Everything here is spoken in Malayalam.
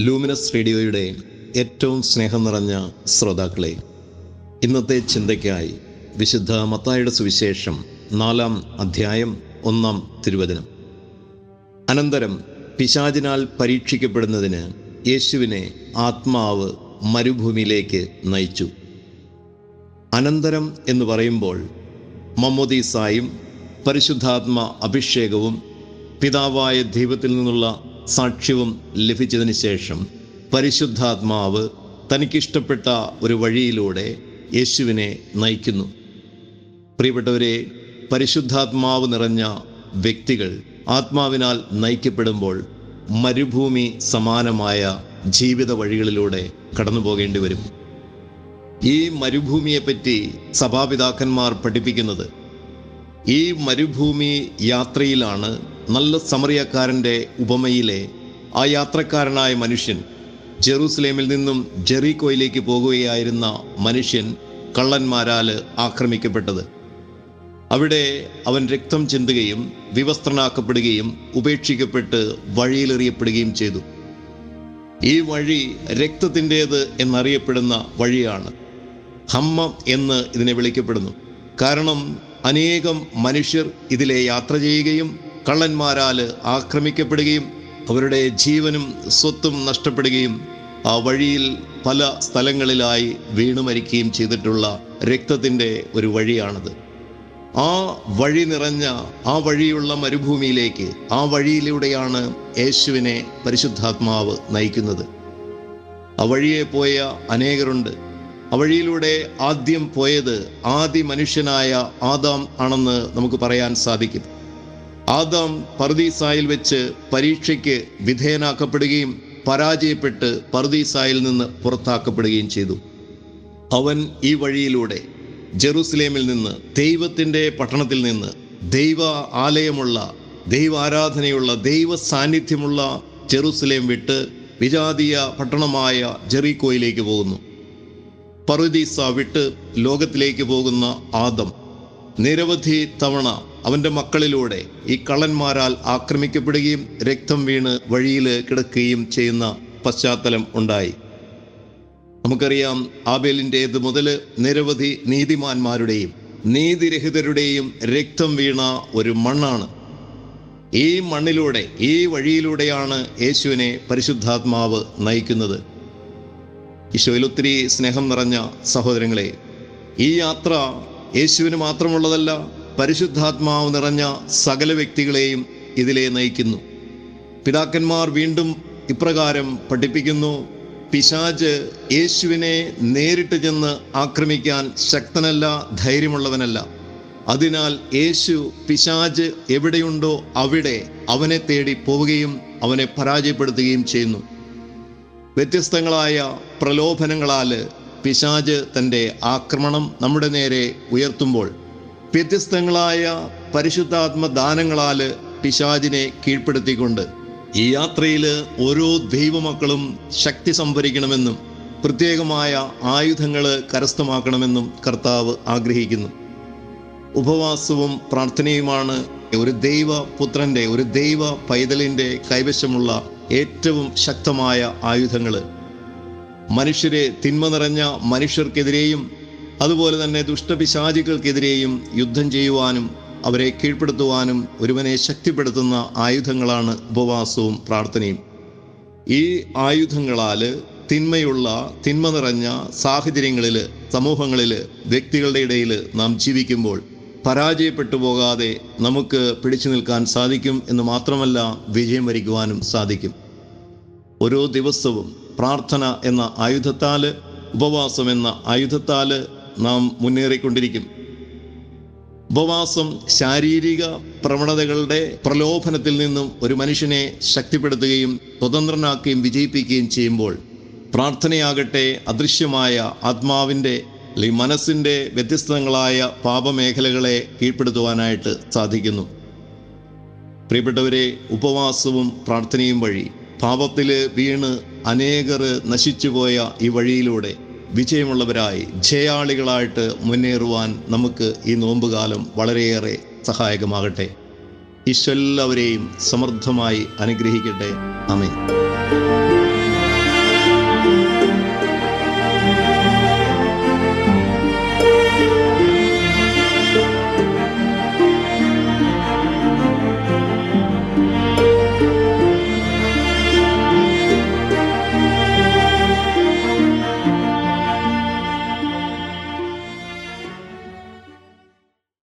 ലൂമിനസ് റേഡിയോയുടെ ഏറ്റവും സ്നേഹം നിറഞ്ഞ ശ്രോതാക്കളെ ഇന്നത്തെ ചിന്തയ്ക്കായി വിശുദ്ധ മത്തായുടെ സുവിശേഷം നാലാം അധ്യായം ഒന്നാം തിരുവചനം. അനന്തരം പിശാചിനാൽ പരീക്ഷിക്കപ്പെടുന്നതിന് യേശുവിനെ ആത്മാവ് മരുഭൂമിയിലേക്ക് നയിച്ചു. അനന്തരം എന്ന് പറയുമ്പോൾ മമ്മോദീസായും പരിശുദ്ധാത്മ അഭിഷേകവും പിതാവായ ദൈവത്തിൽ നിന്നുള്ള സാക്ഷ്യവും ലഭിച്ചതിന് ശേഷം പരിശുദ്ധാത്മാവ് തനിക്കിഷ്ടപ്പെട്ട ഒരു വഴിയിലൂടെ യേശുവിനെ നയിക്കുന്നു. പ്രിയപ്പെട്ടവരെ പരിശുദ്ധാത്മാവ് നിറഞ്ഞ വ്യക്തികൾ ആത്മാവിനാൽ നയിക്കപ്പെടുമ്പോൾ മരുഭൂമി സമാനമായ ജീവിത വഴികളിലൂടെ കടന്നു പോകേണ്ടി വരും. ഈ മരുഭൂമിയെപ്പറ്റി സഭാപിതാക്കന്മാർ പഠിപ്പിക്കുന്നത് ഈ മരുഭൂമി യാത്രയിലാണ് നല്ല സമറിയക്കാരന്റെ ഉപമയിലെ ആ യാത്രക്കാരനായ മനുഷ്യൻ ജെറൂസലേമിൽ നിന്നും ജെറീക്കോയിലേക്ക് പോകുകയായിരുന്ന മനുഷ്യൻ കള്ളന്മാരാൽ ആക്രമിക്കപ്പെട്ടത്. അവിടെ അവൻ രക്തം ചിന്തുകയും വിവസ്ത്രനാക്കപ്പെടുകയും ഉപേക്ഷിക്കപ്പെട്ട് വഴിയിലെറിയപ്പെടുകയും ചെയ്തു. ഈ വഴി രക്തത്തിന്റേത് എന്നറിയപ്പെടുന്ന വഴിയാണ്. ഹമ്മം എന്ന് ഇതിനെ വിളിക്കപ്പെടുന്നു. കാരണം അനേകം മനുഷ്യർ ഇതിലെ യാത്ര ചെയ്യുകയും കള്ളന്മാരാൽ ആക്രമിക്കപ്പെടുകയും അവരുടെ ജീവനും സ്വത്തും നഷ്ടപ്പെടുകയും ആ വഴിയിൽ പല സ്ഥലങ്ങളിലായി വീണു മരിക്കുകയും ചെയ്തിട്ടുള്ള രക്തത്തിന്റെ ഒരു വഴിയാണത്. ആ വഴി നിറഞ്ഞ ആ വഴിയുള്ള മരുഭൂമിയിലേക്ക് ആ വഴിയിലൂടെയാണ് യേശുവിനെ പരിശുദ്ധാത്മാവ് നയിക്കുന്നത്. ആ വഴിയെ പോയ അനേകരുണ്ട്. ആ വഴിയിലൂടെ ആദ്യം പോയത് ആദി മനുഷ്യനായ ആദാം ആണെന്ന് നമുക്ക് പറയാൻ സാധിക്കും. ആദാം പർദീസായിൽ വെച്ച് പരീക്ഷയ്ക്ക് വിധേയനാക്കപ്പെടുകയും പരാജയപ്പെട്ട് പർദീസായിൽ നിന്ന് പുറത്താക്കപ്പെടുകയും ചെയ്തു. അവൻ ഈ വഴിയിലൂടെ ജെറുസലേമിൽ നിന്ന് ദൈവത്തിന്റെ പട്ടണത്തിൽ നിന്ന് ദൈവ ആലയമുള്ള ദൈവാരാധനയുള്ള ദൈവ സാന്നിധ്യമുള്ള ജെറുസലേം വിട്ട് വിജാതീയ പട്ടണമായ ജെറിക്കോയിലേക്ക് പോകുന്നു. പർദീസ വിട്ട് ലോകത്തിലേക്ക് പോകുന്ന ആദം നിരവധി തവണ അവന്റെ മക്കളിലൂടെ ഈ കള്ളന്മാരാൽ ആക്രമിക്കപ്പെടുകയും രക്തം വീണ് വഴിയിൽ കിടക്കുകയും ചെയ്യുന്ന പശ്ചാത്തലം ഉണ്ടായി. നമുക്കറിയാം ആബേലിന്റേത് മുതൽ നിരവധി നീതിമാന്മാരുടെയും നീതിരഹിതരുടെയും രക്തം വീണ ഒരു മണ്ണാണ്. ഈ മണ്ണിലൂടെ ഈ വഴിയിലൂടെയാണ് യേശുവിനെ പരിശുദ്ധാത്മാവ് നയിക്കുന്നത്. ഈശോയിൽ ഒത്തിരി സ്നേഹം നിറഞ്ഞ സഹോദരങ്ങളെ ഈ യാത്ര യേശുവിന് മാത്രമുള്ളതല്ല പരിശുദ്ധാത്മാവ് നിറഞ്ഞ സകല വ്യക്തികളെയും ഇതിലെ നയിക്കുന്നു. പിതാക്കന്മാർ വീണ്ടും ഇപ്രകാരം പഠിപ്പിക്കുന്നു പിശാജ് യേശുവിനെ നേരിട്ട് ചെന്ന് ആക്രമിക്കാൻ ശക്തനല്ല ധൈര്യമുള്ളവനല്ല. അതിനാൽ യേശു പിശാജ് എവിടെയുണ്ടോ അവിടെ അവനെ തേടി പോവുകയും അവനെ പരാജയപ്പെടുത്തുകയും ചെയ്യുന്നു. വ്യത്യസ്തങ്ങളായ പ്രലോഭനങ്ങളാൽ പിശാജ് തന്റെ ആക്രമണം നമ്മുടെ നേരെ ഉയർത്തുമ്പോൾ വ്യത്യസ്തങ്ങളായ പരിശുദ്ധാത്മ ദാനങ്ങളാൽ പിശാജിനെ കീഴ്പ്പെടുത്തിക്കൊണ്ട് ഈ യാത്രയിൽ ഓരോ ദൈവമക്കളും ശക്തി സംഭരിക്കണമെന്നും പ്രത്യേകമായ ആയുധങ്ങൾ കരസ്ഥമാക്കണമെന്നും കർത്താവ് ആഗ്രഹിക്കുന്നു. ഉപവാസവും പ്രാർത്ഥനയുമാണ് ഒരു ദൈവ പുത്രന്റെ ഒരു ദൈവ പൈതലിന്റെ കൈവശമുള്ള ഏറ്റവും ശക്തമായ ആയുധങ്ങൾ മനുഷ്യരെ തിന്മ നിറഞ്ഞ മനുഷ്യർക്കെതിരെയും അതുപോലെ തന്നെ ദുഷ്ടപിശാചികൾക്കെതിരെയും യുദ്ധം ചെയ്യുവാനും അവരെ കീഴ്പ്പെടുത്തുവാനും ഒരുവനെ ശക്തിപ്പെടുത്തുന്ന ആയുധങ്ങളാണ് ഉപവാസവും പ്രാർത്ഥനയും. ഈ ആയുധങ്ങളാൽ തിന്മയുള്ള തിന്മ നിറഞ്ഞ സാഹചര്യങ്ങളിൽ സമൂഹങ്ങളിൽ വ്യക്തികളുടെ ഇടയിൽ നാം ജീവിക്കുമ്പോൾ പരാജയപ്പെട്ടു പോകാതെ നമുക്ക് പിടിച്ചു നിൽക്കാൻ സാധിക്കും എന്ന് മാത്രമല്ല വിജയം വരിക്കുവാനും സാധിക്കും. ഓരോ ദിവസവും പ്രാർത്ഥന എന്ന ആയുധത്താൽ ഉപവാസം എന്ന ആയുധത്താൽ നാം മുന്നേറിക്കൊണ്ടിരിക്കും. ഉപവാസം ശാരീരിക പ്രവണതകളുടെ പ്രലോഭനത്തിൽ നിന്നും ഒരു മനുഷ്യനെ ശക്തിപ്പെടുത്തുകയും സ്വതന്ത്രനാക്കുകയും വിജയിപ്പിക്കുകയും ചെയ്യുമ്പോൾ പ്രാർത്ഥനയാകട്ടെ അദൃശ്യമായ ആത്മാവിന്റെ അല്ലെങ്കിൽ മനസ്സിന്റെ വ്യത്യസ്തങ്ങളായ പാപമേഖലകളെ കീഴ്പ്പെടുത്തുവാനായിട്ട് സാധിക്കുന്നു. പ്രിയപ്പെട്ടവരെ ഉപവാസവും പ്രാർത്ഥനയും വഴി പാപത്തിൽ വീണ് അനേകർ നശിച്ചുപോയ ഈ വഴിയിലൂടെ വിജയമുള്ളവരായി ജയാളികളായിട്ട് മുന്നേറുവാൻ നമുക്ക് ഈ നോമ്പുകാലം വളരെയേറെ സഹായകമാകട്ടെ. ഈശ്വല്ലാവരെയും സമൃദ്ധമായി അനുഗ്രഹിക്കട്ടെ. അമേൻ